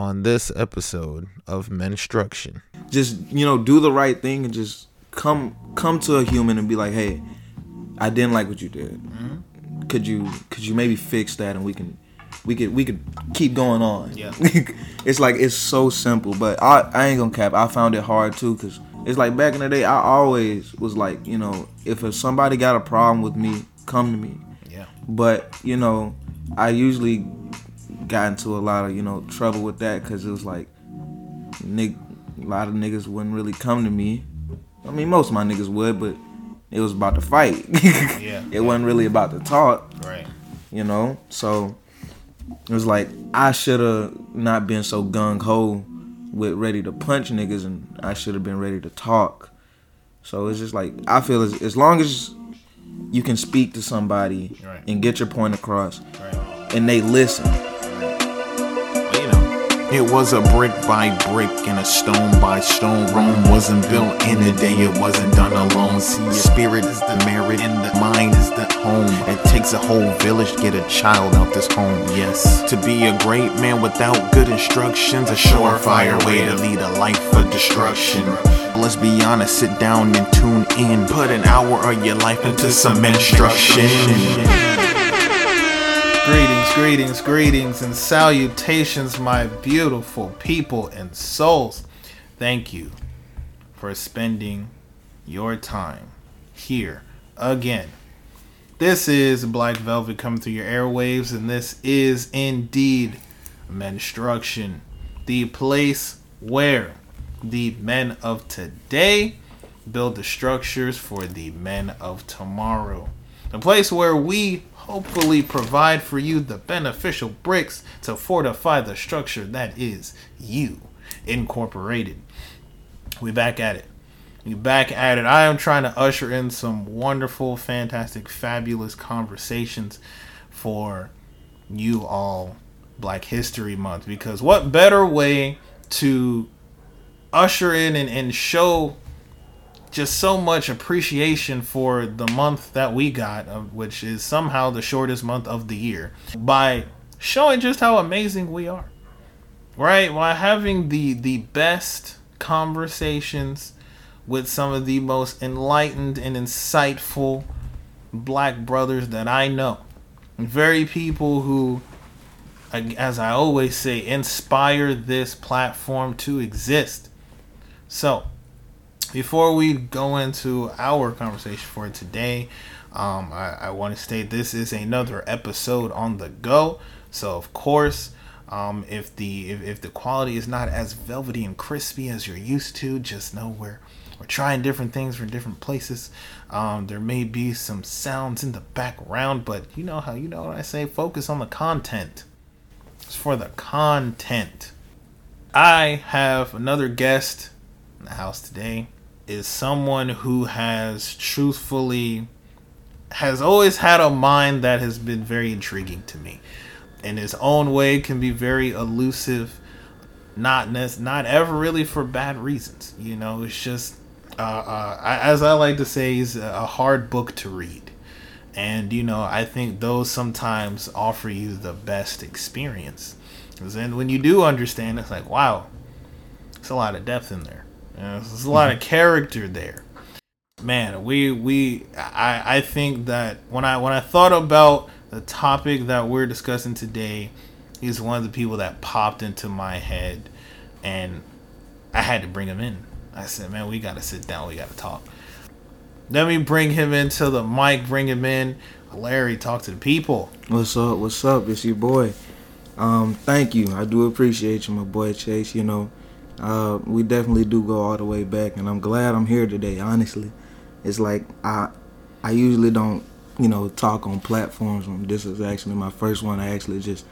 on this episode of Menstruction. Just you know, do the right thing and just come come to a human and be like, hey, I didn't like what you did. Mm-hmm. Could you could you maybe fix that and we can we could we could keep going on. Yeah. it's like it's so simple, but I I ain't gonna cap. I found it hard too because it's like back in the day, I always was like, you know, if somebody got a problem with me, come to me. Yeah. But you know, I usually got into a lot of you know trouble with that because it was like, nig- a lot of niggas wouldn't really come to me. I mean, most of my niggas would, but it was about to fight. yeah. It wasn't really about to talk. Right. You know, so it was like I should have not been so gung ho with ready to punch niggas, and I should have been ready to talk. So it's just like I feel as as long as you can speak to somebody right. and get your point across, right. and they listen it was a brick by brick and a stone by stone. Rome wasn't built in a day, it wasn't done alone. See, your spirit is the merit and the mind is the home. It takes a whole village to get a child out this home. Yes, to be a great man without good instructions, a surefire way to lead a life of destruction. Let's be honest, sit down and tune in. Put an hour of your life into some instruction. Greetings, greetings, greetings, and salutations, my beautiful people and souls. Thank you for spending your time here again. This is Black Velvet coming through your airwaves, and this is indeed Menstruction, the place where the men of today build the structures for the men of tomorrow. The place where we hopefully provide for you the beneficial bricks to fortify the structure that is you incorporated. We back at it. We back at it. I am trying to usher in some wonderful, fantastic, fabulous conversations for you all Black History Month because what better way to usher in and, and show just so much appreciation for the month that we got, uh, which is somehow the shortest month of the year, by showing just how amazing we are. Right? While having the the best conversations with some of the most enlightened and insightful black brothers that I know. Very people who as I always say, inspire this platform to exist. So, before we go into our conversation for today, um, I, I want to state this is another episode on the go. So of course, um, if the if, if the quality is not as velvety and crispy as you're used to, just know we're we're trying different things for different places. Um, there may be some sounds in the background, but you know how you know what I say. Focus on the content. It's for the content. I have another guest in the house today is someone who has truthfully has always had a mind that has been very intriguing to me. In his own way can be very elusive, not not ever really for bad reasons. You know, it's just uh, uh, as I like to say, he's a hard book to read. And you know, I think those sometimes offer you the best experience. Then when you do understand, it's like, wow, it's a lot of depth in there. There's a lot of character there. Man, we we I I think that when I when I thought about the topic that we're discussing today, he's one of the people that popped into my head, and I had to bring him in. I said, man, we gotta sit down, we gotta talk. Let me bring him into the mic, bring him in. Larry, talk to the people. What's up? What's up? It's your boy. Um, thank you. I do appreciate you, my boy Chase. You know, uh, we definitely do go all the way back, and I'm glad I'm here today. Honestly, it's like I I usually don't you know talk on platforms. This is actually my first one. I actually just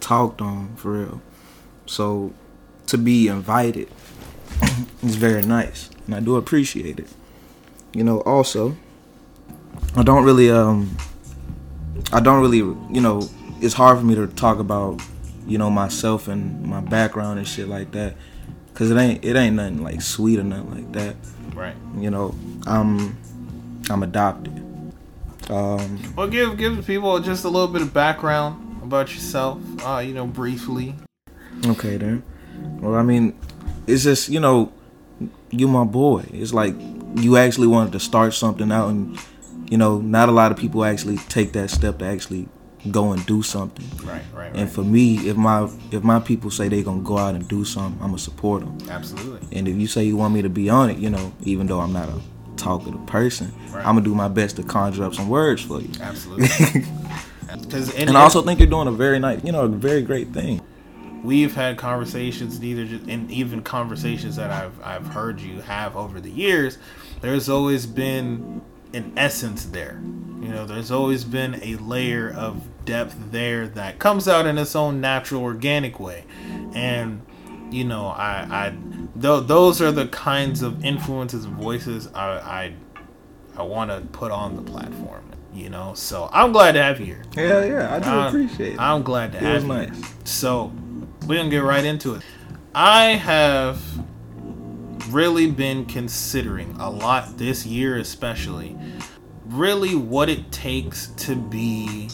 talked on for real. So to be invited is very nice, and I do appreciate it. You know, also I don't really um I don't really you know it's hard for me to talk about you know myself and my background and shit like that Cause it ain't it ain't nothing like sweet or nothing like that. Right. You know, I'm I'm adopted. Um, well, give give the people just a little bit of background about yourself. Uh, you know, briefly. Okay, then. Well, I mean, it's just you know, you my boy. It's like you actually wanted to start something out, and you know, not a lot of people actually take that step to actually go and do something. Right, right, right. And for me, if my if my people say they're gonna go out and do something, I'm gonna support them. Absolutely. And if you say you want me to be on it, you know, even though I'm not a talkative person, Right. I'm gonna do my best to conjure up some words for you. Absolutely. Because And I also think you're doing a very nice, you know, a very great thing. we've had conversations, either just, and even conversations that I've I've heard you have over the years. There's always been an essence there. You know, there's always been a layer of depth there that comes out in its own natural, organic way, and you know, I, I, th- those are the kinds of influences and voices I, I, I want to put on the platform. You know, so I'm glad to have you here. Yeah, yeah, I do I'm- appreciate it. I'm glad to It have was you. nice. So we're gonna get right into it. I have really been considering a lot this year, especially, really what it takes to be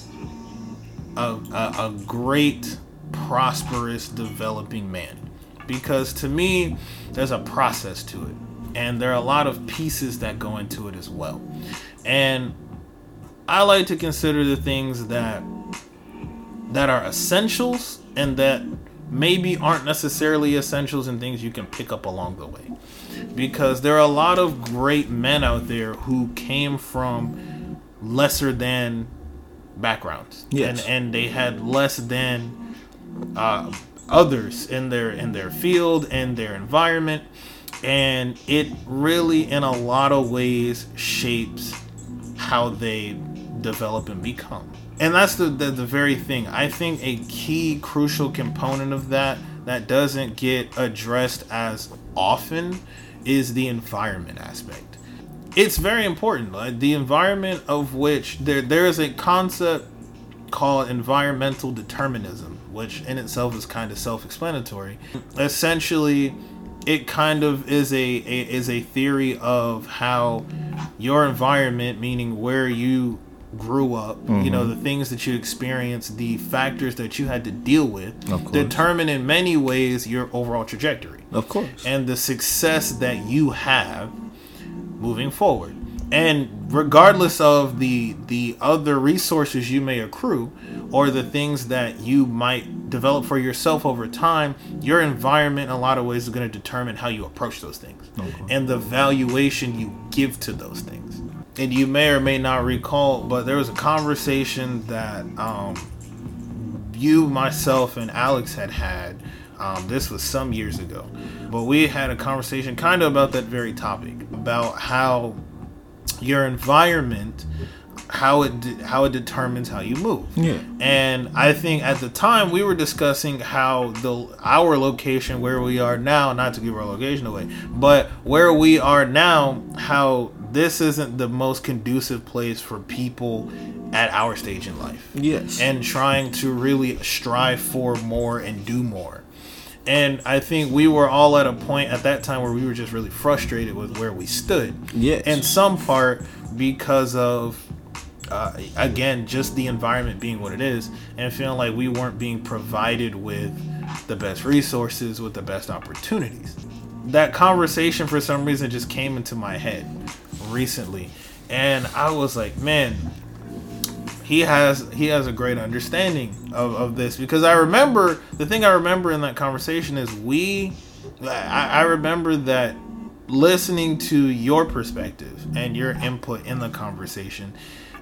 a, a, a great, prosperous, developing man. Because to me, there's a process to it, and there are a lot of pieces that go into it as well. And I like to consider the things that that are essentials and that maybe aren't necessarily essentials and things you can pick up along the way. Because there are a lot of great men out there who came from lesser than backgrounds. Yes. And and they had less than uh, others in their in their field and their environment and it really in a lot of ways shapes how they develop and become and that's the, the the very thing i think a key crucial component of that that doesn't get addressed as often is the environment aspect it's very important like the environment of which there there is a concept called environmental determinism, which in itself is kind of self-explanatory. Essentially, it kind of is a, a is a theory of how your environment, meaning where you grew up, you mm-hmm. know, the things that you experienced, the factors that you had to deal with, determine in many ways your overall trajectory Of course. and the success that you have moving forward. And regardless of the the other resources you may accrue or the things that you might develop for yourself over time, your environment in a lot of ways is going to determine how you approach those things and the valuation you give to those things. And you may or may not recall, but there was a conversation that um, you, myself, and Alex had had. Um, this was some years ago, but we had a conversation kind of about that very topic about how your environment, how it de- how it determines how you move. Yeah. And I think at the time we were discussing how the our location where we are now, not to give our location away, but where we are now, how this isn't the most conducive place for people at our stage in life Yes. and trying to really strive for more and do more. And I think we were all at a point at that time where we were just really frustrated with where we stood. Yes. In some part because of, uh, again, just the environment being what it is and feeling like we weren't being provided with the best resources, with the best opportunities. That conversation, for some reason, just came into my head recently. And I was like, man, he has he has a great understanding of, of this because I remember the thing I remember in that conversation is we I, I remember that listening to your perspective and your input in the conversation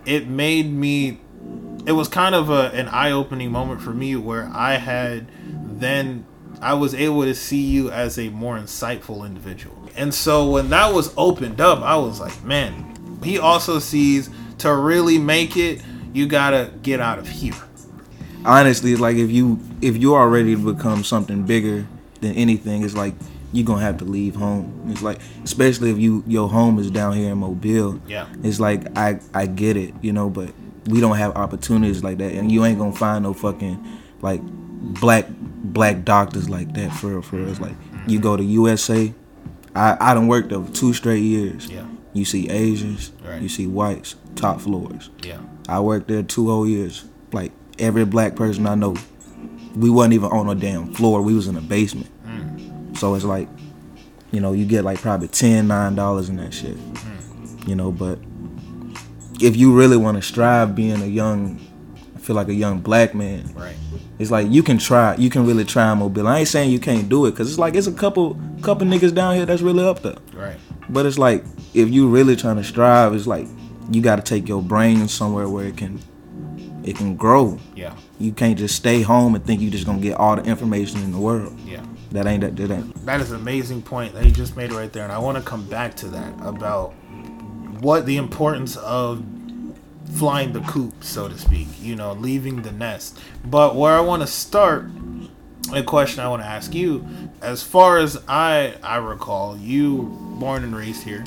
it made me it was kind of a, an eye-opening moment for me where I had then I was able to see you as a more insightful individual. And so when that was opened up, I was like, man, he also sees to really make it, you gotta get out of here. honestly, it's like if you if you are ready to become something bigger than anything, it's like you're gonna have to leave home. It's like especially if you your home is down here in Mobile. Yeah. It's like I I get it, you know, but we don't have opportunities like that, and you ain't gonna find no fucking like black black doctors like that for real, for real. It's like you mm-hmm. go to USA. I I done worked over two straight years. Yeah. You see Asians, Right. you see whites, top floors. Yeah. I worked there two whole years. Like every black person I know, we wasn't even on a damn floor. We was in a basement. Mm. So it's like, you know, you get like probably ten, nine dollars in that shit. Mm. You know, but if you really want to strive being a young, I feel like a young black man, Right. it's like you can try, you can really try mobile. I ain't saying you can't do it, cause it's like it's a couple, couple niggas down here that's really up there. Right. But it's like if you really trying to strive, it's like you got to take your brain somewhere where it can, it can grow. Yeah. You can't just stay home and think you're just gonna get all the information in the world. Yeah. That ain't that. That ain't. That is an amazing point that you just made right there, and I want to come back to that about what the importance of flying the coop, so to speak. You know, leaving the nest. But where I want to start, a question I want to ask you, as far as I I recall, you born and raised here,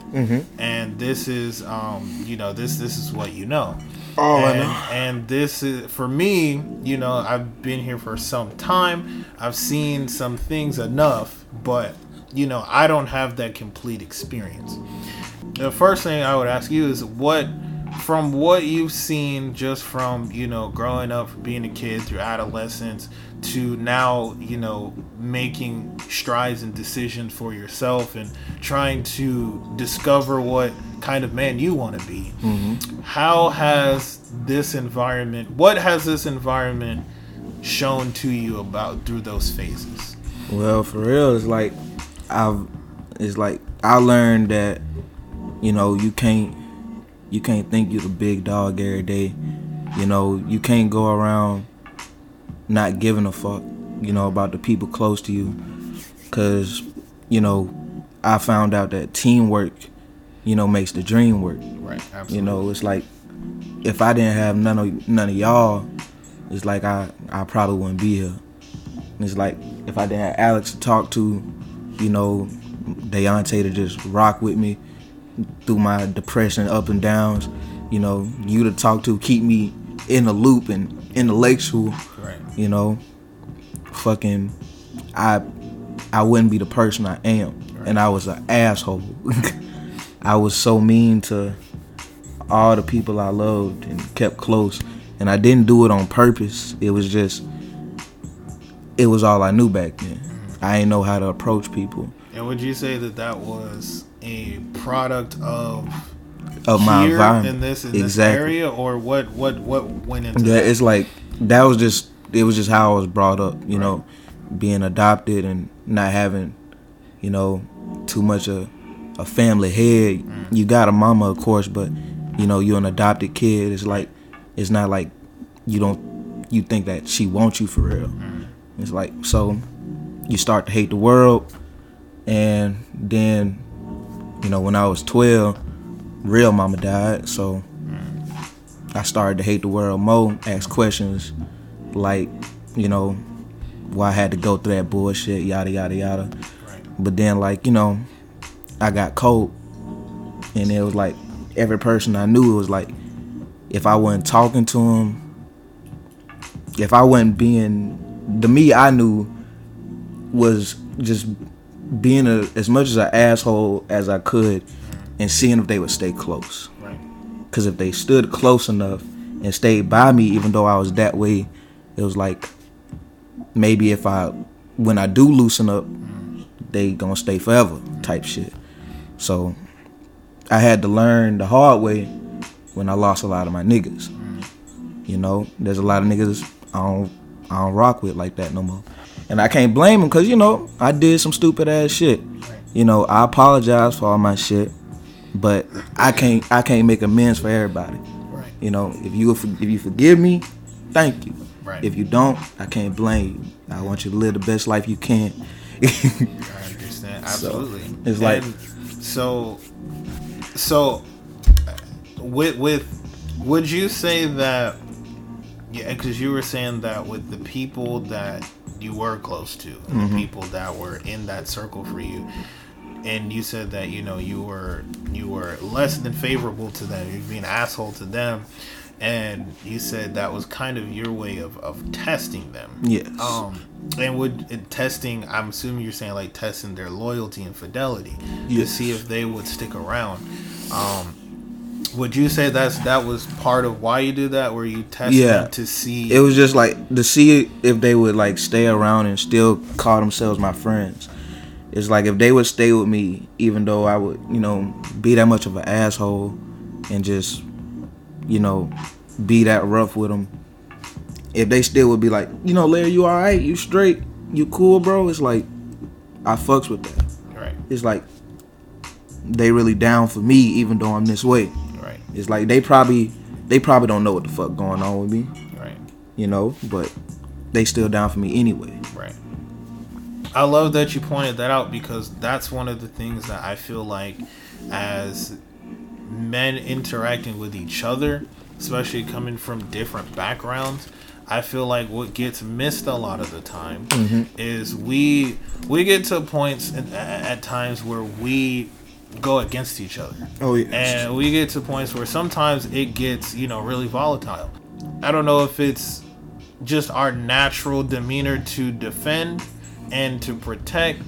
and this is um you know this this is what you know. Oh, I know. and this is for me you know i've been here for some time i've seen some things enough but you know i don't have that complete experience the first thing i would ask you is what from what you've seen just from you know growing up being a kid through adolescence to now you know making strides and decisions for yourself and trying to discover what kind of man you want to be mm-hmm. how has this environment what has this environment shown to you about through those phases Well, for real, it's like I've. It's like I learned that, you know, you can't, you can't think you're the big dog every day. You know, you can't go around not giving a fuck. You know about the people close to you, cause, you know, I found out that teamwork, you know, makes the dream work. right absolutely You know, it's like if I didn't have none of none of y'all, it's like I I probably wouldn't be here. And it's like if I didn't have Alex to talk to, you know, Deontay to just rock with me through my depression up and downs, you know, you to talk to keep me in the loop and in the lake right you know, fucking I I wouldn't be the person I am. And I was an asshole. I was so mean to all the people I loved and kept close. And I didn't do it on purpose. It was just it was all I knew back then. Mm-hmm. I didn't know how to approach people and would you say that that was a product of of my environment. in this in this exactly. area or what what what went into Yeah, that? it's like that was just it was just how I was brought up, you know, being adopted and not having, you know, too much of a family head. Mm. You got a mama, of course, but you know, you're an adopted kid. It's like it's not like you don't you think that she wants you for real. Mm. It's like so you start to hate the world and then you know, when I was 12, real mama died, so I started to hate the world more, ask questions like, you know, why I had to go through that bullshit, yada yada yada. right But then like, you know, I got cold and it was like every person I knew it was like if I wasn't talking to him, if I wasn't being the me I knew was just being a, as much as an asshole as I could and seeing if they would stay close. right Because if they stood close enough and stayed by me, even though I was that way, it was like maybe if I, when I do loosen up, they gonna stay forever type shit. So I had to learn the hard way when I lost a lot of my niggas. You know, there's a lot of niggas I don't, I don't rock with like that no more. And I can't blame them because, you know, I did some stupid ass shit. You know, I apologize for all my shit, but I can't I can't make amends for everybody. right You know, if you if you forgive me, thank you. Right. If you don't, I can't blame you. I want you to live the best life you can. I understand absolutely. it's like- so, so with with would you say that? Yeah, because you were saying that with the people that you were close to, and the mm-hmm. people that were in that circle for you, and you said that you know you were you were less than favorable to them, you're being an asshole to them, and you said that was kind of your way of of testing them. Yes. Um, and would and testing, I'm assuming you're saying like testing their loyalty and fidelity to see if they would stick around. Um, would you say that's that was part of why you did that, where you tested Yeah. them to see? it was just like to see if they would like stay around and still call themselves my friends. It's like if they would stay with me, even though I would, you know, be that much of an asshole and just, you know, be that rough with them. If they still would be like, you know, Larry, you all right? You straight? You cool, bro? It's like I fucks with that. Right. It's like they really down for me, even though I'm this way. Right. It's like they probably they probably don't know what the fuck going on with me, Right. you know, but they still down for me anyway. I love that you pointed that out because that's one of the things that I feel like as men interacting with each other, especially coming from different backgrounds, I feel like what gets missed a lot of the time mm-hmm. is we we get to points at, at times where we go against each other. Oh yeah. And we get to points where sometimes it gets, you know, really volatile. I don't know if it's just our natural demeanor to defend and to protect,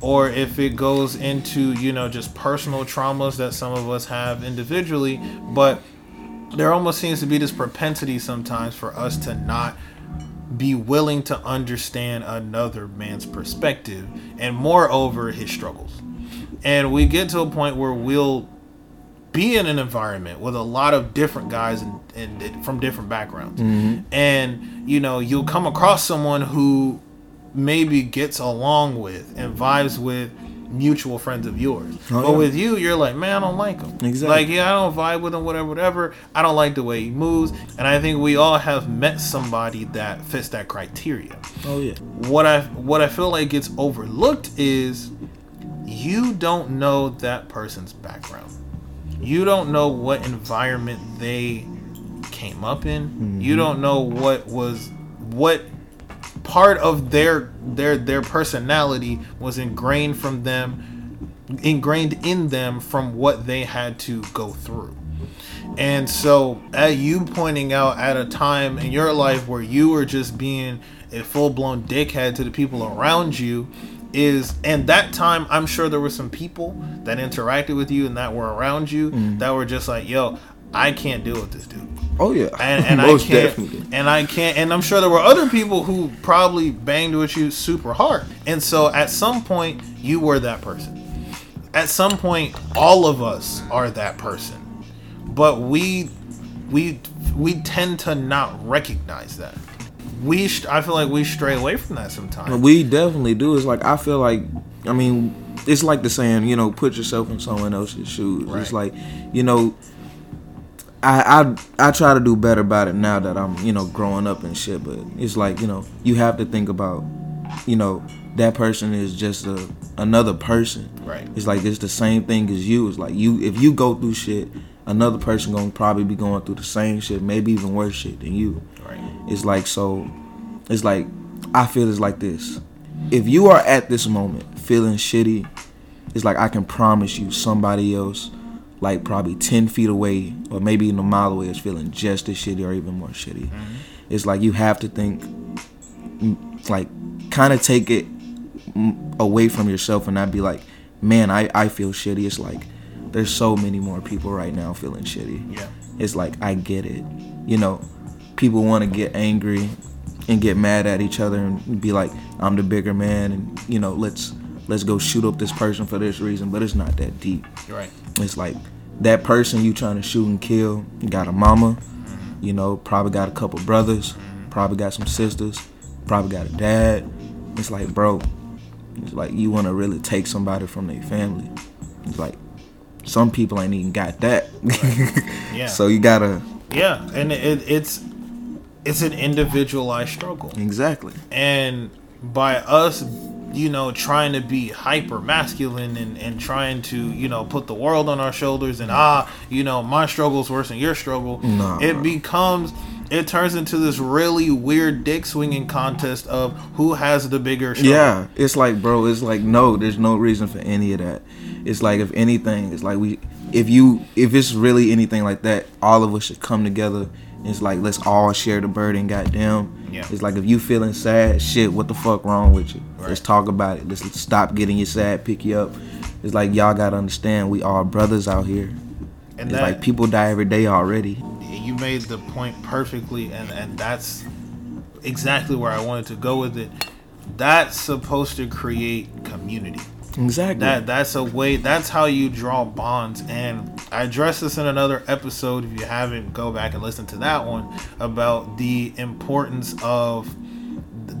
or if it goes into, you know, just personal traumas that some of us have individually. But there almost seems to be this propensity sometimes for us to not be willing to understand another man's perspective and moreover his struggles and we get to a point where we'll be in an environment with a lot of different guys and, and from different backgrounds mm-hmm. and you know you'll come across someone who maybe gets along with and vibes with mutual friends of yours Oh, but yeah. with you you're like man i don't like him Exactly. like yeah i don't vibe with him whatever whatever i don't like the way he moves and i think we all have met somebody that fits that criteria oh yeah. what I what I feel like gets overlooked is you don't know that person's background. You don't know what environment they came up in. You mm-hmm. don't know what was what part of their their their personality was ingrained from them ingrained in them from what they had to go through. And so, at you pointing out at a time in your life where you were just being a full blown dickhead to the people around you, is and that time I'm sure there were some people that interacted with you and that were around you mm. that were just like, yo, I can't deal with this dude. Oh yeah. And, and I can't, definitely. and I can't, and I'm sure there were other people who probably banged with you super hard. And so at some point, you were that person. At some point, all of us are that person but we we we tend to not recognize that we sh- i feel like we stray away from that sometimes We definitely do. It's like I feel like I mean, it's like the saying, you know, put yourself in someone else's shoes. It's like, you know, I I I try to do better about it now that I'm, you know, growing up and shit, but it's like, you know, you have to think about, you know, that person is just a another person. Right. It's like it's the same thing as you. It's like you if you go through shit, another person gonna probably be going through the same shit, maybe even worse shit than you. right It's like so it's like I feel it's like this. If you are at this moment feeling shitty, it's like I can promise you somebody else like probably 10 feet away or maybe even a mile away is feeling just as shitty or even more shitty. It's like you have to think mm, like kind of take it mm, away from yourself and not be like, "Man, I I feel shitty." It's like there's so many more people right now feeling shitty yeah it's like I get it. You know, people want to get angry and get mad at each other and be like, "I'm the bigger man," and you know, let's let's go shoot up this person for this reason. But it's not that deep. right It's like that person you trying to shoot and kill got a mama, you know, probably got a couple brothers, probably got some sisters, probably got a dad. It's like, bro, it's like you want to really take somebody from their family. It's like some people ain't even got that. yeah So you gotta yeah and it, it's it's an individualized struggle exactly. and by us you know trying to be hyper masculine and, and trying to you know put the world on our shoulders and ah you know my struggle's worse than your struggle Nah, it becomes it turns into this really weird dick swinging contest of who has the bigger struggle. Yeah, it's like, bro, it's like no, there's no reason for any of that. It's like if anything, it's like we, if you, if it's really anything like that, all of us should come together. It's like let's all share the burden. Goddamn. Yeah. It's like if you feeling sad, shit, what the fuck wrong with you? Let's talk about it. Let's stop getting you sad, pick you up. It's like y'all gotta understand, we all brothers out here. and It's that like people die every day already. you made the point perfectly and and that's exactly where i wanted to go with it that's supposed to create community Exactly. That that's a way. That's how you draw bonds. And I addressed this in another episode. If you haven't, go back and listen to that one about the importance of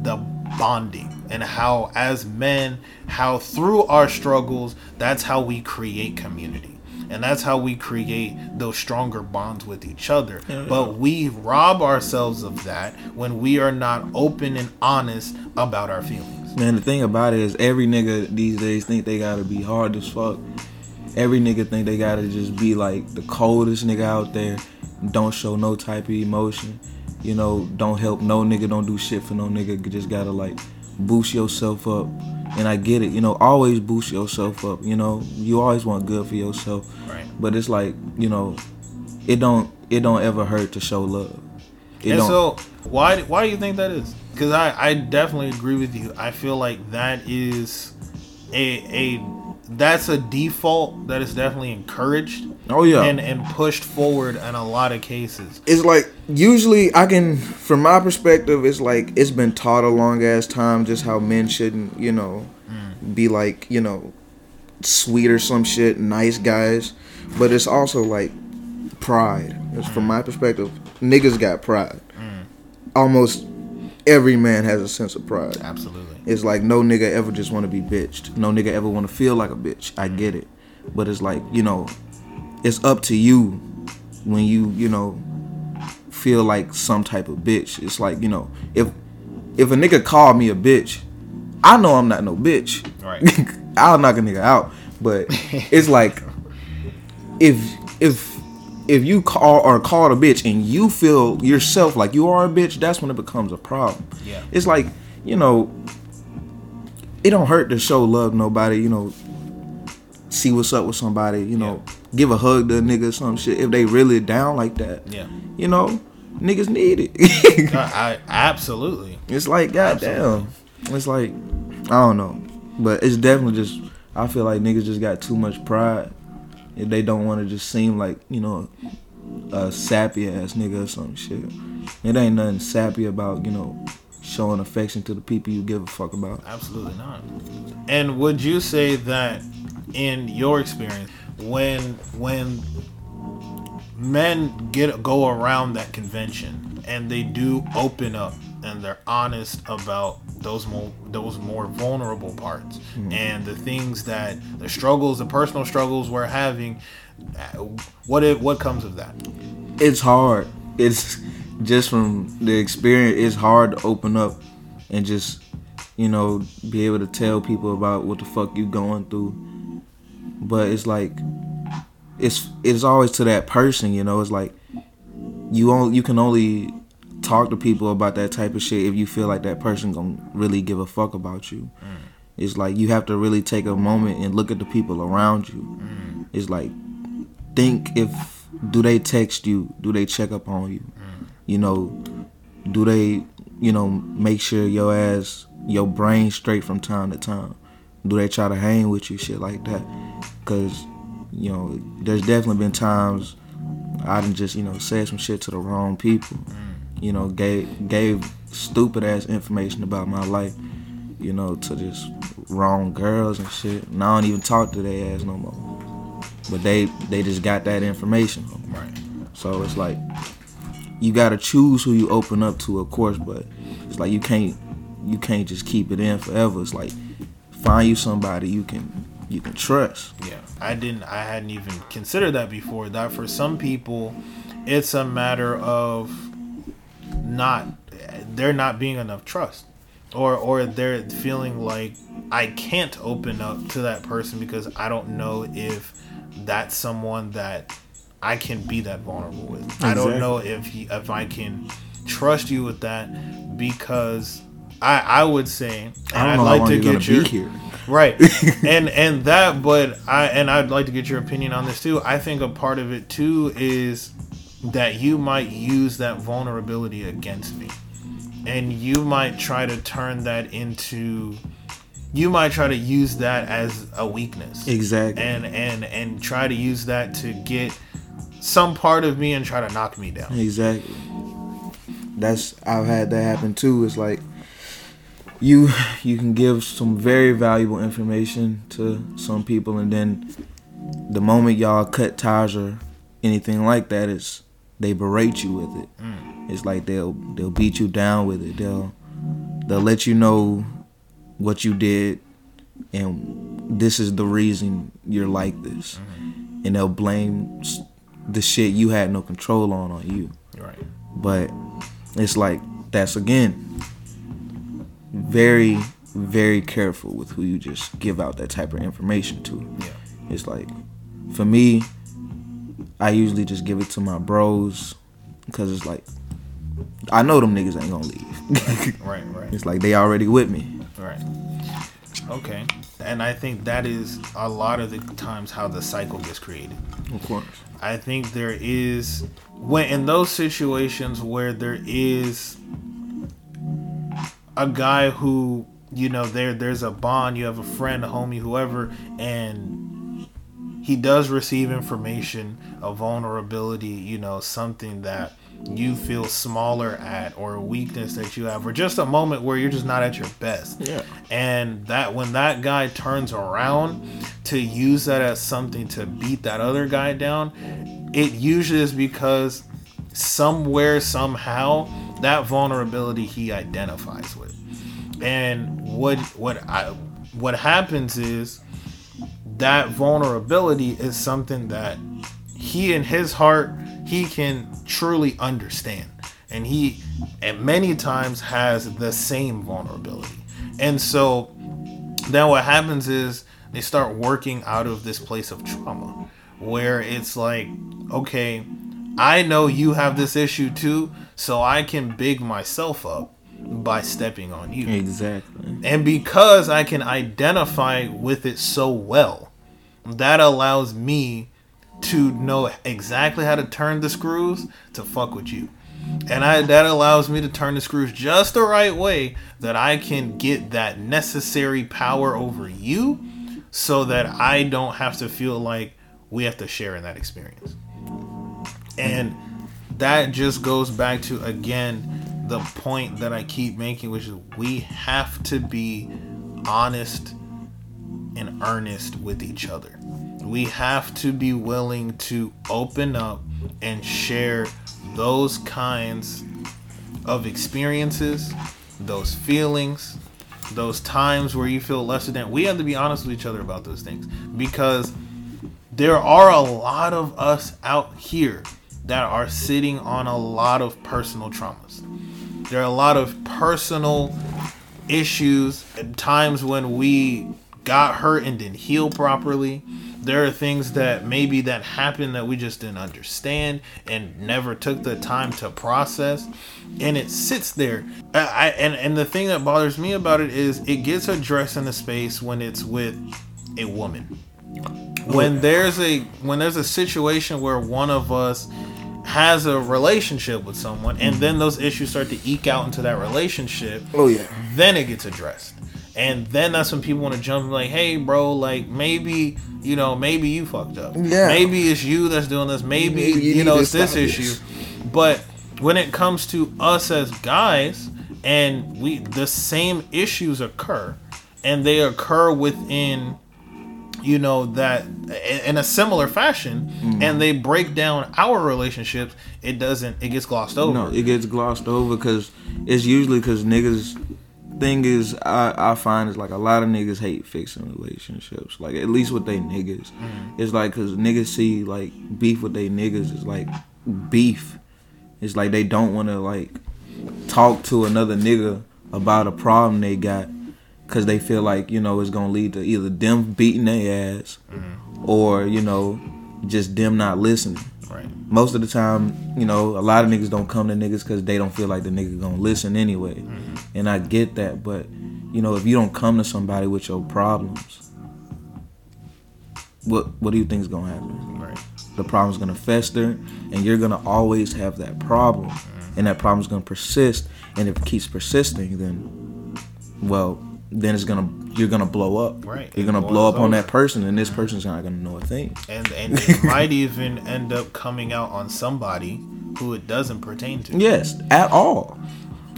the bonding and how, as men, how through our struggles, that's how we create community. And that's how we create those stronger bonds with each other. But we rob ourselves of that when we are not open and honest about our feelings. Man, the thing about it is every nigga these days think they gotta be hard as fuck. Every nigga think they gotta just be like the coldest nigga out there. Don't show no type of emotion. You know, don't help no nigga, don't do shit for no nigga. You just gotta like boost yourself up. And I get it, you know, always boost yourself up. You know, you always want good for yourself. Right. But it's like, you know, it don't it don't ever hurt to show love. It and so why why do you think that is? Because I, I definitely agree with you. I feel like that is a a that's a default that is definitely encouraged Oh yeah. and and pushed forward in a lot of cases. it's like usually I can from my perspective it's like it's been taught a long ass time just how men shouldn't, you know, mm. be like, you know, sweet or some shit, nice guys. But it's also like pride. It's from mm. my perspective, niggas got pride. Mm. Almost every man has a sense of pride. Absolutely. It's like no nigga ever just want to be bitched. No nigga ever want to feel like a bitch. I get it, but it's like you know, it's up to you when you you know feel like some type of bitch. It's like you know if if a nigga call me a bitch, I know I'm not no bitch. Right. I'll knock a nigga out, but it's like if if if you call or called a bitch and you feel yourself like you are a bitch, that's when it becomes a problem. Yeah. It's like, you know, it don't hurt to show love to nobody, you know, see what's up with somebody, you know, give a hug to a nigga or some shit. If they really down like that, Yeah. you know, niggas need it. I, uh, I absolutely. it's like, goddamn. It's like, I don't know. But it's definitely just, I feel like niggas just got too much pride. If they don't want to just seem like, you know, a sappy ass nigga or some shit. It ain't nothing sappy about, you know, showing affection to the people you give a fuck about. Absolutely not. And would you say that in your experience, when when men get go around that convention and they do open up and they're honest about those more those more vulnerable parts and the things that the struggles, the personal struggles we're having, uh, what it what comes of that? It's hard. It's just from the experience, it's hard to open up and just, you know, be able to tell people about what the fuck you going through. But it's like it's it's always to that person, you know. It's like you only you can only talk to people about that type of shit if you feel like that person gonna really give a fuck about you. Mm. It's like you have to really take a moment and look at the people around you. Mm. It's like think if do they text you? Do they check up on you? Mm. You know, do they you know make sure your ass your brain straight from time to time? Do they try to hang with you shit like that? Cause you know, there's definitely been times I done just you know said some shit to the wrong people. You know, gave gave stupid ass information about my life. You know, to just wrong girls and shit. And I don't even talk to their ass no more. But they they just got that information. Right. So it's like you gotta choose who you open up to, of course, but it's like you can't you can't just keep it in forever. It's like find you somebody you can you can trust. Yeah, I didn't. I hadn't even considered that before. That for some people, it's a matter of not they're not being enough trust, or or they're feeling like I can't open up to that person because I don't know if that's someone that I can be that vulnerable with. I don't know if he, if I can trust you with that because I I would say and I know like how long to get your here. right and and that but i and i'd like to get your opinion on this too i think a part of it too is that you might use that vulnerability against me and you might try to turn that into you might try to use that as a weakness Exactly. and and and try to use that to get some part of me and try to knock me down Exactly. That's I've had that happen too. It's like you you can give some very valuable information to some people and then the moment y'all cut ties or anything like that is they berate you with it Mm. it's like they'll they'll beat you down with it they'll they'll let you know what you did and this is the reason you're like this Mm-hmm. and they'll blame the shit you had no control on on you Right. but it's like that's again very very careful with who you just give out that type of information to Yeah. it's like for me i usually just give it to my bros because it's like i know them niggas ain't gonna leave Right. Right. it's like they already with me Right. Okay. And I think that is a lot of the times how the cycle gets created. of course I think there is when in those situations where there is a guy who you know there there's a bond you have a friend a homie whoever and he does receive information a vulnerability you know something that you feel smaller at or a weakness that you have or just a moment where you're just not at your best Yeah. and that when that guy turns around to use that as something to beat that other guy down it usually is because somewhere somehow that vulnerability he identifies with and what what i what happens is that vulnerability is something that he in his heart he can truly understand. And he at many times has the same vulnerability. And so then what happens is they start working out of this place of trauma where it's like okay i know you have this issue too so i can big myself up by stepping on you exactly and because I can identify with it so well, that allows me to know exactly how to turn the screws to fuck with you. And I that allows me to turn the screws just the right way that I can get that necessary power over you so that I don't have to feel like we have to share in that experience. And that just goes back to again the point that I keep making, which is we have to be honest and earnest with each other. We have to be willing to open up and share those kinds of experiences, those feelings, those times where you feel lesser than. We have to be honest with each other about those things because there are a lot of us out here that are sitting on a lot of personal traumas. There are a lot of personal issues at times when we got hurt and didn't heal properly. There are things that maybe that happened that we just didn't understand and never took the time to process, and it sits there. I, I and and the thing that bothers me about it is it gets addressed in a space when it's with a woman when oh. there's a when there's a situation where one of us has a relationship with someone and then those issues start to eke out into that relationship oh yeah. then it gets addressed. And then that's when people want to jump like hey bro like maybe you know maybe you fucked up. Yeah. maybe it's you that's doing this. Maybe, Maybe you you know it's this. issue. But when it comes to us as guys and we the same issues occur and they occur within you know that in a similar fashion Mm-hmm. and they break down our relationships it doesn't it gets glossed over No, it gets glossed over because it's usually because niggas. Thing is, I I find is like a lot of niggas hate fixing relationships. Like at least with they niggas, it's like because niggas see like beef with they niggas is like beef. It's like they don't want to like talk to another nigga about a problem they got because they feel like you know it's gonna lead to either them beating their ass mm-hmm. or you know just them not listening. Right. Most of the time, you know, a lot of niggas don't come to niggas because they don't feel like the nigga gonna listen anyway. Mm-hmm. And I get that, but you know, if you don't come to somebody with your problems, what what do you think is gonna happen? right. The problem's gonna fester, and you're gonna always have that problem, mm-hmm. and that problem's gonna persist. And if it keeps persisting, then well, then it's gonna you're gonna blow up. Right. You're gonna blow up on that person, and this person's not gonna know a thing. and and it might even end up coming out on somebody who it doesn't pertain to Yes, at all.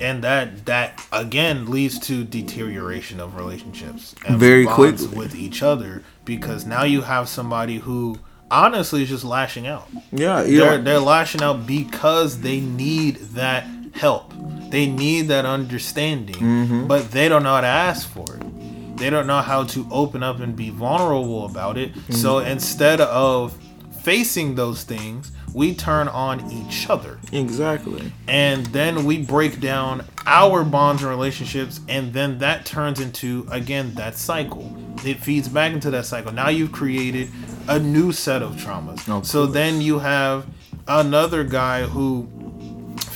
and that that again leads to deterioration of relationships and Very quickly. with each other because now you have somebody who honestly is just lashing out. Yeah, They're they're lashing out because they need that help. They need that understanding, Mm-hmm. but they don't know how to ask for it. They don't know how to open up and be vulnerable about it. So Mm-hmm. instead of facing those things, we turn on each other exactly. and then we break down our bonds and relationships and then that turns into again that cycle it feeds back into that cycle now you've created a new set of traumas so then you have another guy who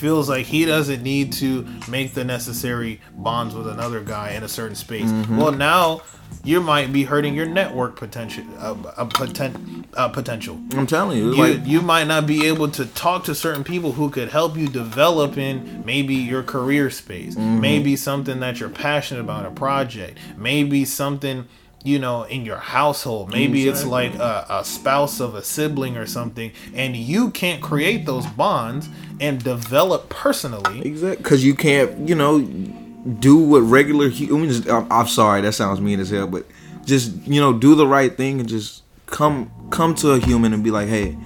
feels like he doesn't need to make the necessary bonds with another guy in a certain space Mm-hmm. well now you might be hurting your network potential uh, uh, poten- uh, potential I'm telling you, you, like you might not be able to talk to certain people who could help you develop in maybe your career space Mm-hmm. maybe something that you're passionate about a project maybe something you know in your household maybe it's like a, a spouse of a sibling or something and you can't create those bonds and develop personally exactly because you can't, you know, do what regular humans. I'm, I'm sorry, that sounds mean as hell, but just you know, do the right thing and just come come to a human and be like, hey,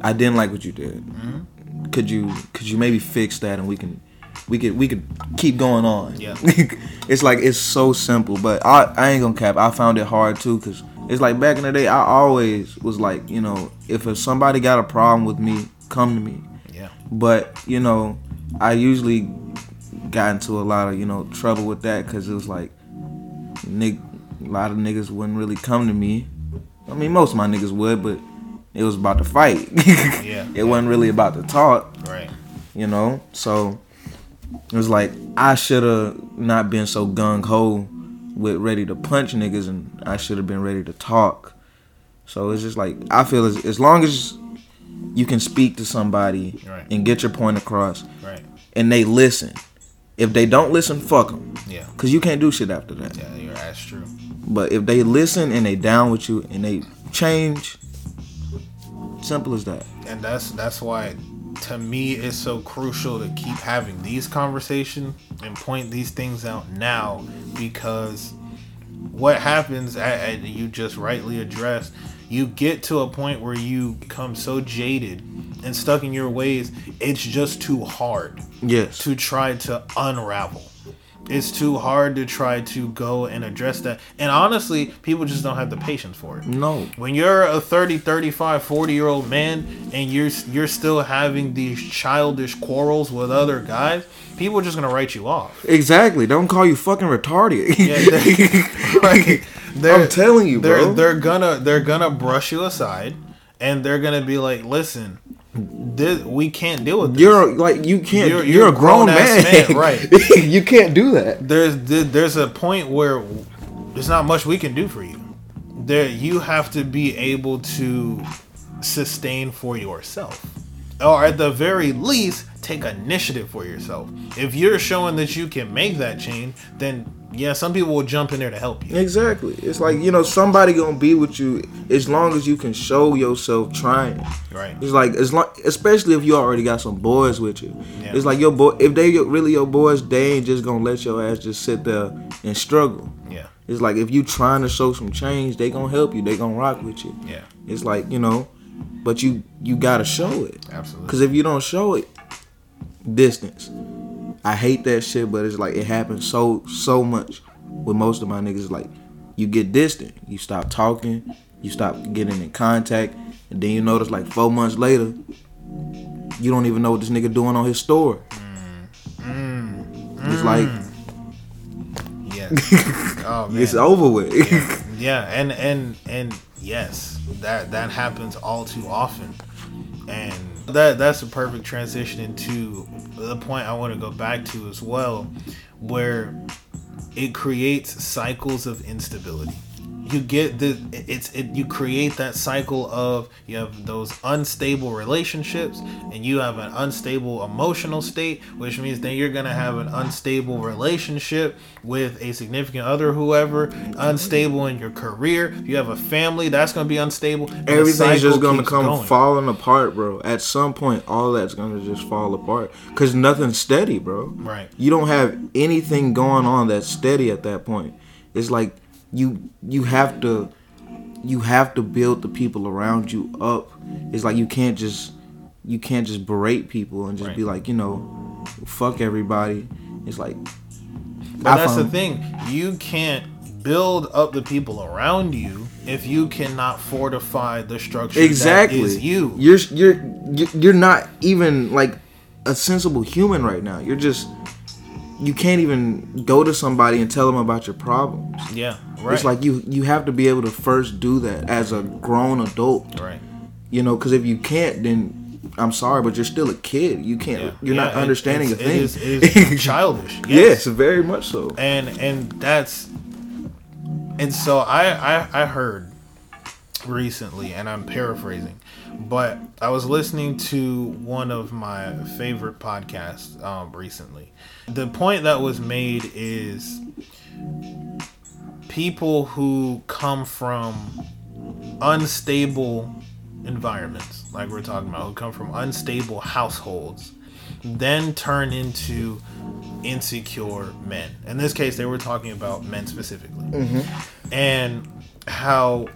I didn't like what you did. Mm-hmm. Could you could you maybe fix that and we can we could we could keep going on. Yeah. it's like it's so simple, but I I ain't gonna cap. I found it hard too because it's like back in the day, I always was like, you know, if if somebody got a problem with me, come to me. yeah But you know, I usually got into a lot of you know trouble with that because it was like, nig- a lot of niggas wouldn't really come to me. I mean, most of my niggas would, but it was about to fight. Yeah. it wasn't really about to talk right you know. So it was like I should have not been so gung ho with ready to punch niggas, and I should have been ready to talk. So it's just like I feel as as long as you can speak to somebody Right. and get your point across, right and they listen. If they don't listen, fuck them, yeah cause you can't do shit after that. yeah you're that's true But if they listen and they down with you and they change, simple as that. and that's that's why to me it's so crucial to keep having these conversations and point these things out now because what happens and you just rightly addressed you get to a point where you become so jaded and stuck in your ways it's just too hard Yes. to try to unravel. It's too hard to try to go and address that. And honestly, people just don't have the patience for it. No. When you're a 30, 35, 40 year old man and you're you're still having these childish quarrels with other guys, people are just to write you off. Exactly. Don't call you fucking retarded. Yeah, like, they're- I'm telling you, they're bro. they're gonna they're gonna brush you aside and they're gonna be like, "Listen, this, we can't deal with this." You're like you can't. You're- You're, you're a grown, grown-ass man, man, right. you can't do that. there's there's a point where there's not much we can do for you. There you have to be able to sustain for yourself. Or at the very least, take initiative for yourself. If you're showing that you can make that change, then yeah, some people will jump in there to help you. Exactly. It's like you know somebody gonna be with you as long as you can show yourself trying. Right. It's like as long, especially if you already got some boys with you. Yeah. It's like your boy. If they really your boys, they ain't just gonna let your ass just sit there and struggle. Yeah. It's like if you trying to show some change, they gonna help you. They gonna rock with you. Yeah. It's like you know, but you you gotta show it. Absolutely. Because if you don't show it, distance. I hate that shit, but it's like it happens so so much with most of my niggas. Like you get distant, you stop talking, you stop getting in contact, and then you notice like four months later, you don't even know what this nigga doing on his store. Mm. Mm. It's like mm. Yes. oh man. it's over with. Yeah, and and and yes, that that happens all too often, and that that's a perfect transition into the point I want to go back to as well, where it creates cycles of instability. You get the it's it, you create that cycle of you have those unstable relationships and you have an unstable emotional state which means then you're gonna have an unstable relationship with a significant other whoever unstable in your career you have a family that's gonna be unstable Everything's just gonna come going. falling apart, bro. At some point, all that's gonna just fall apart because nothing's steady, bro. Right. You don't have anything going on that's steady at that point. It's like you you have to you have to build the people around you up. It's like you can't just you can't just berate people and just Right. be like, you know, fuck everybody. It's like But that's the thing. You can't build up the people around you if you cannot fortify the structure exactly that is you. you're you're you're not even like a sensible human right now you're just you can't even go to somebody and tell them about your problems Yeah, right. it's like you you have to be able to first do that as a grown adult right. you know because if you can't then i'm sorry but you're still a kid you can't Yeah. you're not Yeah, it- understanding a thing It is, it is childish. yes very much so and and that's and so I, I I heard recently, and I'm paraphrasing, but I was listening to one of my favorite podcasts um, recently. The point that was made is people who come from unstable environments, like we're talking about, who come from unstable households, then turn into insecure men. In this case, they were talking about men specifically, and how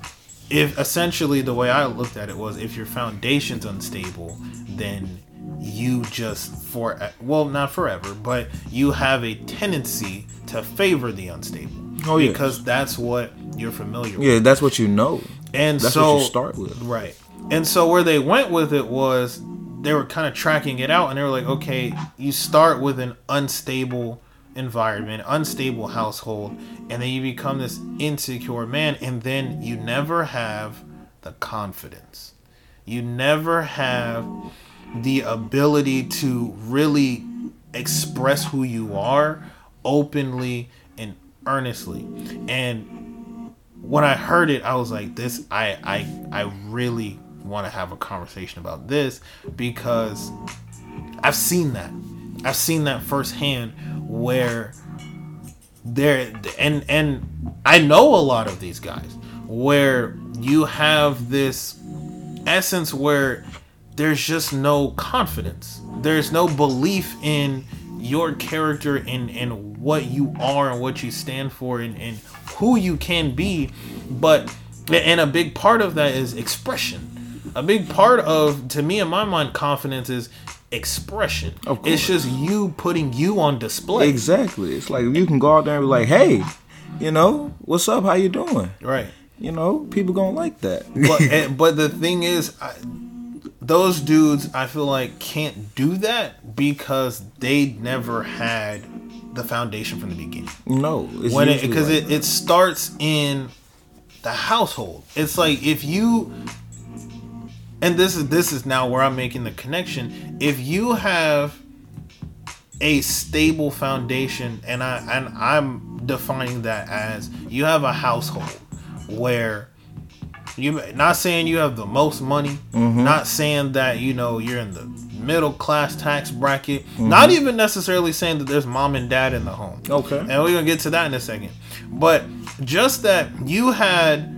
if essentially the way I looked at it was if your foundation's unstable, then you just for well not forever, but you have a tendency to favor the unstable. Oh, yes. because that's what you're familiar with. yeah that's what you know And that's so what you start with Right. And so where they went with it was they were kind of tracking it out and they were like, okay, you start with an unstable environment, unstable household, and then you become this insecure man, and then you never have the confidence. You never have the ability to really express who you are openly and earnestly. And when I heard it, I was like, "This, I, I, I really want to have a conversation about this because I've seen that. I've seen that firsthand where there and and I know a lot of these guys where you have this essence where there's just no confidence. There's no belief in your character and and what you are and what you stand for and, and who you can be. But and a big part of that is expression. A big part of to me in my mind confidence is expression. Of course. It's just you putting you on display. exactly it's like you can go out there and be like hey you know what's up how you doing Right. you know people gonna like that but and, but the thing is, I, those dudes I feel like can't do that because they never had the foundation from the beginning. no When it because like it, it starts in the household. It's like if you and this is this is now where I'm making the connection. If you have a stable foundation and I and I'm defining that as you have a household where you not saying you have the most money, Mm-hmm. not saying that you know you're in the middle class tax bracket, Mm-hmm. not even necessarily saying that there's mom and dad in the home. Okay. And we're gonna get to that in a second. But just that you had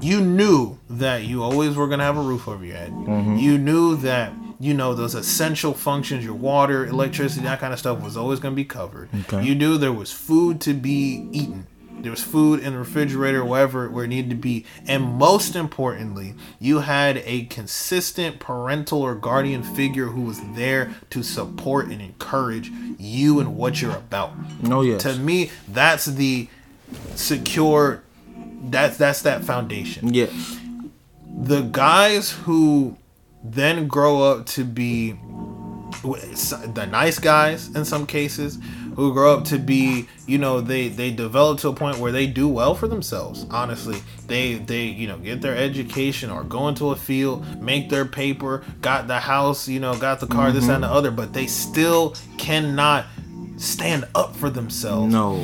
you knew that you always were gonna have a roof over your head. Mm-hmm. You knew that you know those essential functions, your water, electricity, that kind of stuff was always gonna be covered. Okay. You knew there was food to be eaten. There was food in the refrigerator, wherever where it needed to be, and most importantly, you had a consistent parental or guardian figure who was there to support and encourage you and what you're about no yes to me that's the secure that's that's that foundation. Yes the guys who then grow up to be the nice guys in some cases who grow up to be you know they they develop to a point where they do well for themselves honestly. They they you know get their education or go into a field make their paper got the house you know got the car this and mm-hmm. the other but they still cannot stand up for themselves. No.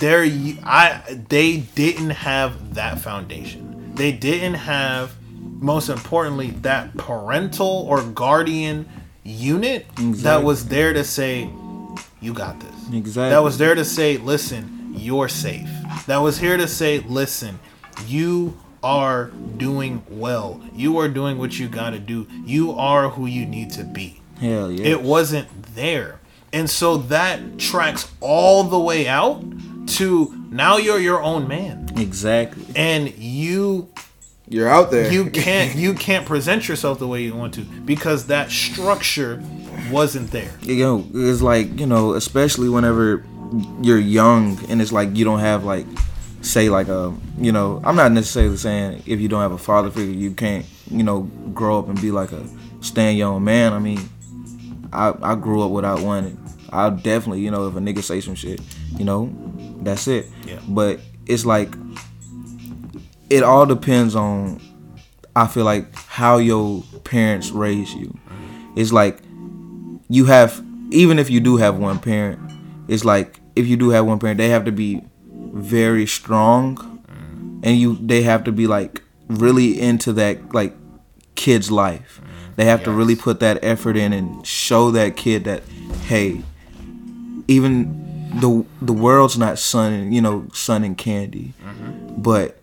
They're I they didn't have that foundation. They didn't have most importantly that parental or guardian unit that was there to say you got this. Exactly. That was there to say, listen, you're safe. That was here to say, listen, you are doing well. You are doing what you got to do. You are who you need to be. Hell yeah. It wasn't there. And so that tracks all the way out to now you're your own man. exactly. And you You're out there. you can't you can't present yourself the way you want to because that structure wasn't there. you know, it's like you know, especially whenever you're young and it's like you don't have like, say like a, you know, I'm not necessarily saying if you don't have a father figure you can't, you know, grow up and be like a stand your own man. I mean, I I grew up without one. I definitely, you know, if a nigga say some shit, you know, that's it. Yeah. But it's like, it all depends on. I feel like how your parents raise you. It's like you have even if you do have one parent it's like if you do have one parent they have to be very strong mm. and you they have to be like really into that like kid's life they have to really put that effort in and show that kid that hey even the the world's not sun and you know sun and candy mm-hmm. but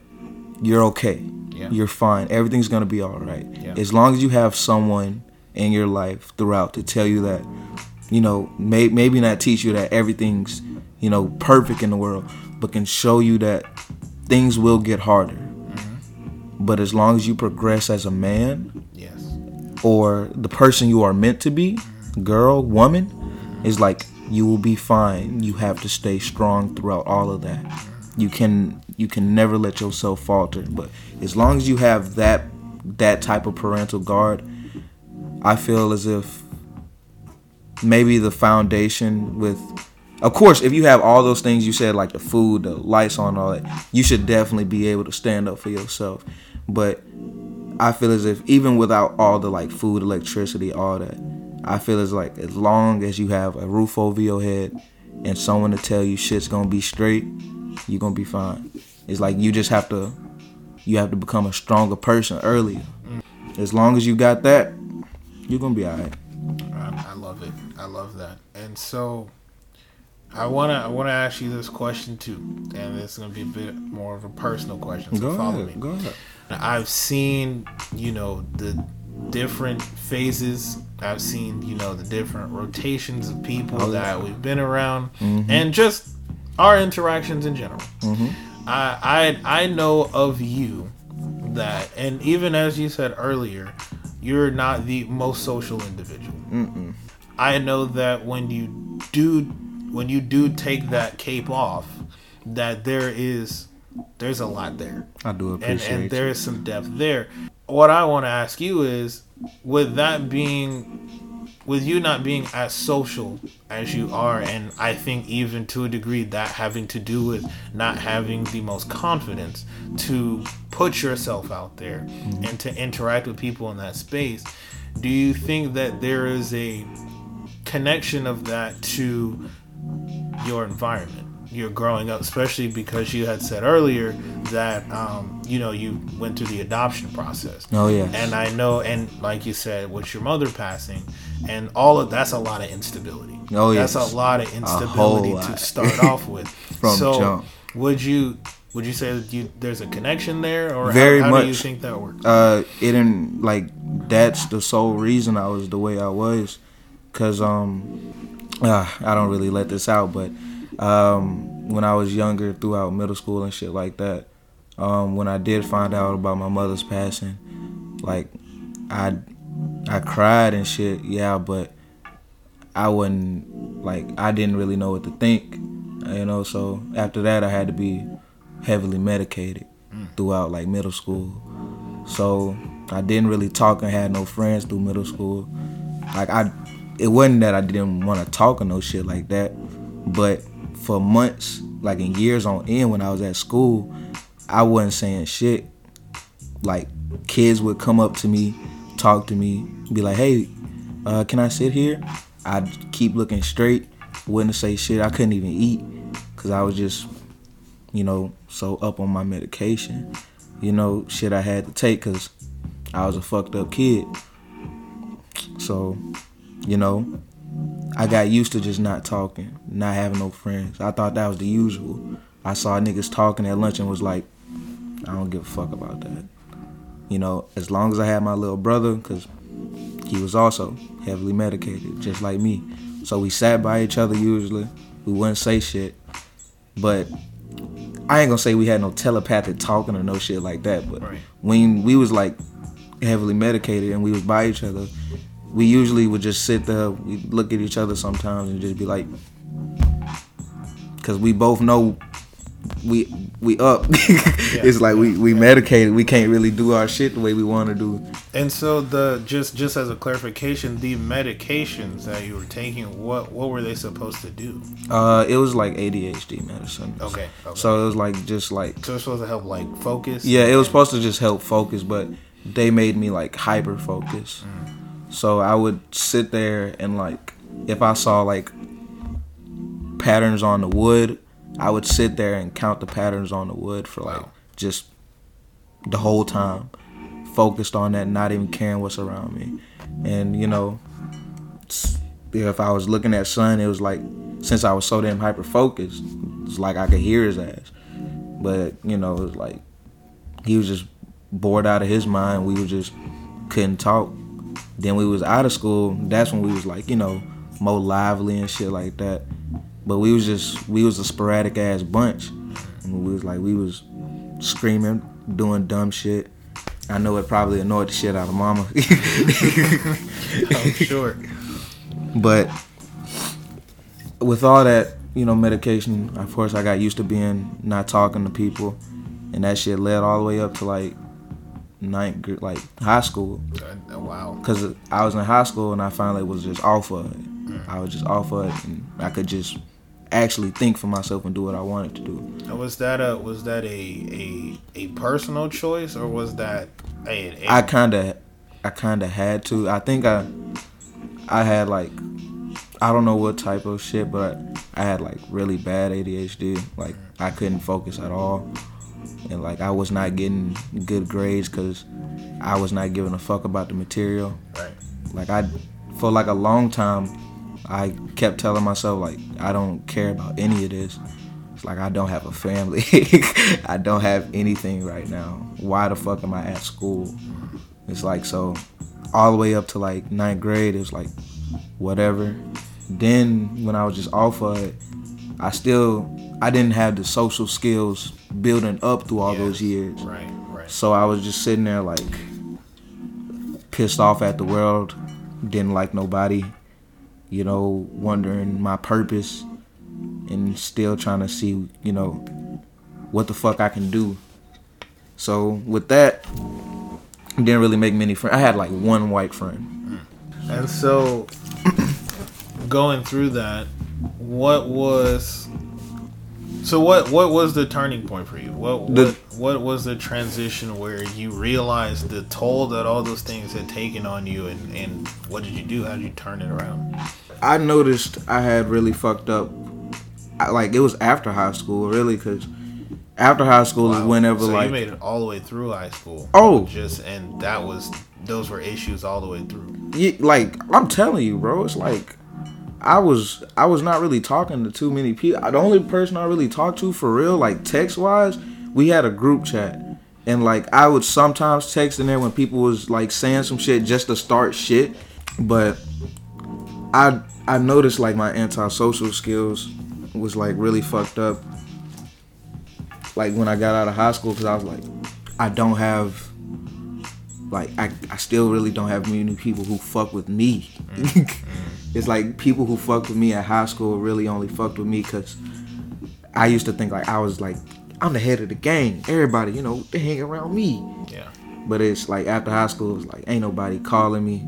you're okay. Yeah. you're fine. Everything's gonna be all right. Yeah. as long as you have someone in your life throughout to tell you that you know may, maybe not teach you that everything's you know perfect in the world but can show you that things will get harder. Mm-hmm. But as long as you progress as a man Yes. or the person you are meant to be, mm-hmm. girl, woman, is like you will be fine. You have to stay strong throughout all of that. You can you can never let yourself falter. But as long as you have that that type of parental guard, I feel as if maybe the foundation with of course if you have all those things you said like the food, the lights on all that, you should definitely be able to stand up for yourself. But I feel as if even without all the like food, electricity, all that, I feel as like as long as you have a roof over your head and someone to tell you shit's gonna be straight, you're gonna be fine. It's like you just have to you have to become a stronger person earlier. Mm. As long as you got that, you're gonna be alright. I, I love it. I love that. And so I wanna I wanna ask you this question too, and it's gonna be a bit more of a personal question. So Go follow ahead, me. go ahead. I've seen, you know, the different phases. I've seen, you know, the different rotations of people Oh, that we've been around, mm-hmm. and just our interactions in general. Mm-hmm. I, I I know of you that, and even as you said earlier, you're not the most social individual. I know that when you do when you do take that cape off, that there is there's a lot there I do and, appreciate and you. there is some depth there. What I want to ask you is, with that being, with you not being as social as you are, and I think even to a degree that having to do with not having the most confidence to put yourself out there mm-hmm. and to interact with people in that space, do you think that there is a connection of that to your environment you're growing up especially because you had said earlier that um, you know you went through the adoption process Oh yes. and i know and like you said with your mother passing and all of that's a lot of instability Oh, yeah. that's yes. a lot of instability to start off with From so jump. would you would you say that you there's a connection there or Very how, how do you think that works uh it didn't like that's the sole reason I was the way I was cuz um uh, I don't really let this out but um when I was younger throughout middle school and shit like that. Um when I did find out about my mother's passing like I I cried and shit yeah but I wasn't like I didn't really know what to think you know so after that I had to be heavily medicated throughout like middle school. So I didn't really talk and had no friends through middle school. Like I, it wasn't that I didn't want to talk or no shit like that, but for months, like in years on end, when I was at school, I wasn't saying shit. Like kids would come up to me, talk to me, be like, "Hey, uh, can I sit here?" I'd keep looking straight, wouldn't say shit. I couldn't even eat because I was just, you know, so up on my medication. You know, shit I had to take because I was a fucked up kid. So, you know, I got used to just not talking, not having no friends. I thought that was the usual. I saw niggas talking at lunch and was like, I don't give a fuck about that. You know, as long as I had my little brother, because he was also heavily medicated, just like me. So we sat by each other usually. We wouldn't say shit. But I ain't gonna say we had no telepathic talking or no shit like that. But Right. when we was like heavily medicated and we was by each other, we usually would just sit there, we look at each other sometimes and just be like, because we both know we we up. it's like we we medicated. We can't really do our shit the way we want to do. And so the just just as a clarification, the medications that you were taking, what what were they supposed to do? Uh, it was like ADHD medicine. Okay. okay. So it was like just like So it's supposed to help like focus. yeah, it was supposed to just help focus, but they made me like hyper focus. So I would sit there and like if I saw like patterns on the wood, I would sit there and count the patterns on the wood for like Wow. just the whole time, focused on that, not even caring what's around me. And you know, if I was looking at sun, it was like since I was so damn hyper focused, it's like I could hear his ass. But you know, it was like he was just bored out of his mind. We was just couldn't talk. Then we was out of school. That's when we was like, you know, more lively and shit like that. But we was just we was a sporadic ass bunch. And we was like we was screaming, doing dumb shit. I know it probably annoyed the shit out of mama. I'm oh, sure. But with all that, you know, medication, of course, I got used to being not talking to people, and that shit led all the way up to like ninth, gr- like high school, Uh, wow. because I was in high school and I finally was just off of it. I was just off of it, and I could just actually think for myself and do what I wanted to do. And Was that a was that a a, a personal choice or was that a, a I kind of, I kind of had to. I think I, I had like, I don't know what type of shit, but I had like really bad ADHD. Like I couldn't focus at all, and like I was not getting good grades because I was not giving a fuck about the material. right? Like I, for like a long time, I kept telling myself like I don't care about any of this. It's like I don't have a family. I don't have anything right now. Why the fuck am I at school? It's like so, all the way up to like ninth grade. It was like whatever. Then when I was just off of it, I still I didn't have the social skills building up through all those years. Right, right. So I was just sitting there like pissed off at the world, didn't like nobody, you know, wondering my purpose and still trying to see, you know, what the fuck I can do. So with that, didn't really make many friends. I had like one white friend. Mm. And so, going through that, what was so what what was the turning point for you? What The- what, what was the transition where you realized the toll that all those things had taken on you, and and what did you do? How did you turn it around? I noticed I had really fucked up. I, like it was after high school, really, because after high school is whenever so like you made it all the way through high school. Oh. just and that was those were issues all the way through. Yeah, like I'm telling you, bro, it's like I was I was not really talking to too many people. The only person I really talked to for real, like text wise, we had a group chat, and like I would sometimes text in there when people was like saying some shit just to start shit, but I I noticed like my antisocial skills was like really fucked up. Like when I got out of high school, because I was like, I don't have like I, I still really don't have many people who fuck with me. Mm, mm. It's like people who fucked with me at high school really only fucked with me because I used to think like I was like I'm the head of the gang. Everybody, you know, they hang around me. Yeah, But it's like after high school, it's like ain't nobody calling me,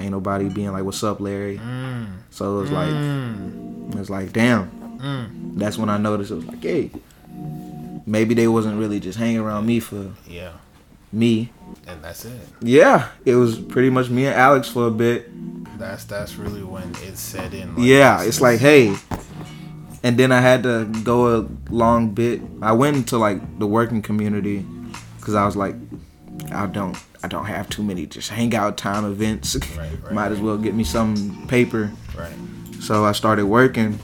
ain't nobody being like, "What's up, Larry?" So it was like Mm. it was like damn. That's when I noticed it was like, hey, maybe they wasn't really just hanging around me for yeah. me. and that's it. Yeah, it was pretty much me and Alex for a bit. That's that's really when it set in. Yeah, this it's like, hey. And then I had to go a long bit. I went into like the working community because I was like, I don't, I don't have too many just hangout time events. Right, right, Might as well get me some paper. right, So I started working.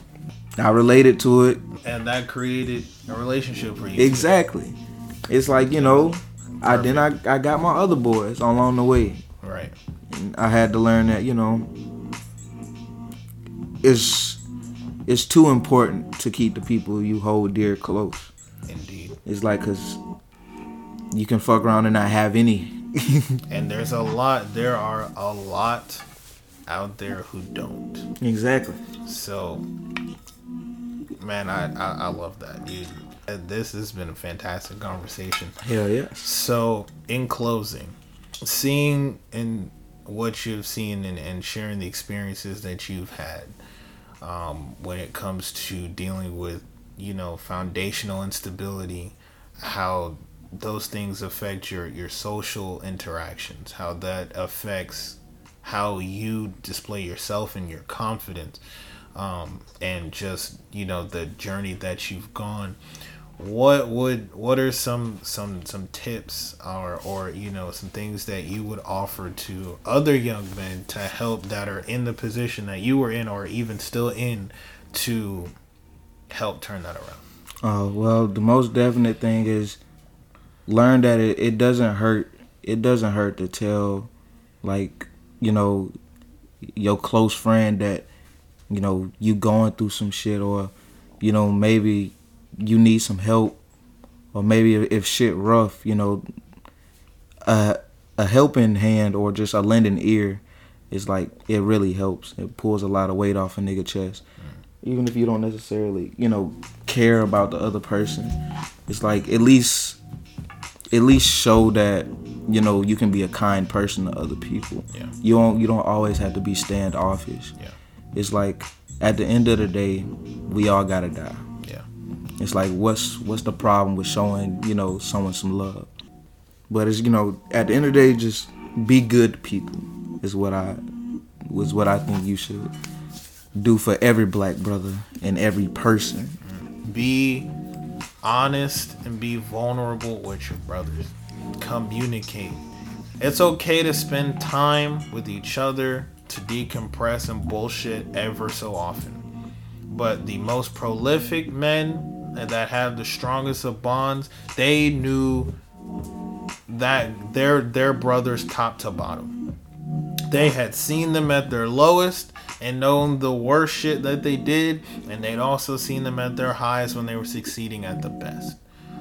I related to it and that created a relationship for you. exactly. It's like you know, I then I I got my other boys along the way. Right. And I had to learn that you know, it's it's too important to keep the people you hold dear close. Indeed. It's like cause you can fuck around and not have any. And there's a lot. There are a lot out there who don't. exactly. So, man, I I, I love that, dude. Uh, This has been a fantastic conversation. Hell yeah. So, in closing, seeing and what you've seen and, and sharing the experiences that you've had um, when it comes to dealing with, you know, foundational instability, how those things affect your, your social interactions, how that affects how you display yourself and your confidence, um, and just, you know, the journey that you've gone what would what are some some some tips or or you know some things that you would offer to other young men to help that are in the position that you were in or even still in to help turn that around Uh, well, the most definite thing is learn that it, it doesn't hurt. It doesn't hurt to tell, like, you know, your close friend that, you know, you going through some shit or, you know, maybe you need some help or maybe if, if shit rough, you know, a, a helping hand or just a lending ear is like, it really helps. It pulls a lot of weight off a nigga chest. Mm. Even if you don't necessarily you know care about the other person it's like at least at least show that you know you can be a kind person to other people. Yeah. you don't you don't always have to be standoffish. Yeah. It's like at the end of the day we all gotta die it's like what's what's the problem with showing you know someone some love? But it's you know at the end of the day just be good people is what i was what i think you should do for every black brother and every person. Be honest and be vulnerable with your brothers. Communicate. It's okay to spend time with each other to decompress and bullshit ever so often. But the most prolific men that have the strongest of bonds they knew that their their brothers top to bottom they had seen them at their lowest and known the worst shit that they did, and they'd also seen them at their highest when they were succeeding at the best.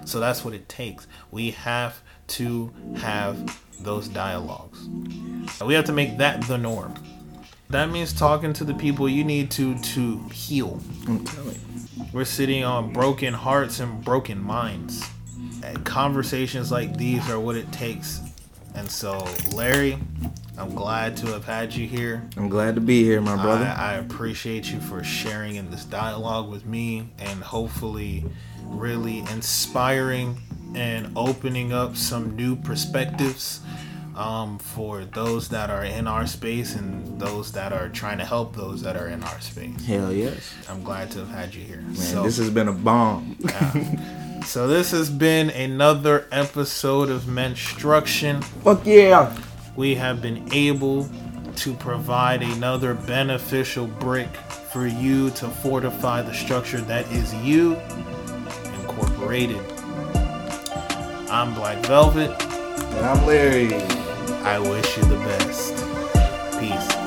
So that's what it takes. We have to have those dialogues. We have to make that the norm. That means talking to the people you need to to heal. i'm telling you We're sitting on broken hearts and broken minds. And conversations like these are what it takes. And so, Larry, I'm glad to have had you here. i'm glad to be here my brother I, I appreciate you for sharing in this dialogue with me and hopefully really inspiring and opening up some new perspectives um, for those that are in our space and those that are trying to help those that are in our space. hell yes I'm glad to have had you here. man so, this has been a bomb so this has been another episode of Menstruction. fuck yeah we have been able to provide another beneficial brick for you to fortify the structure that is you incorporated. I'm Black Velvet. I'm Larry. I wish you the best. Peace.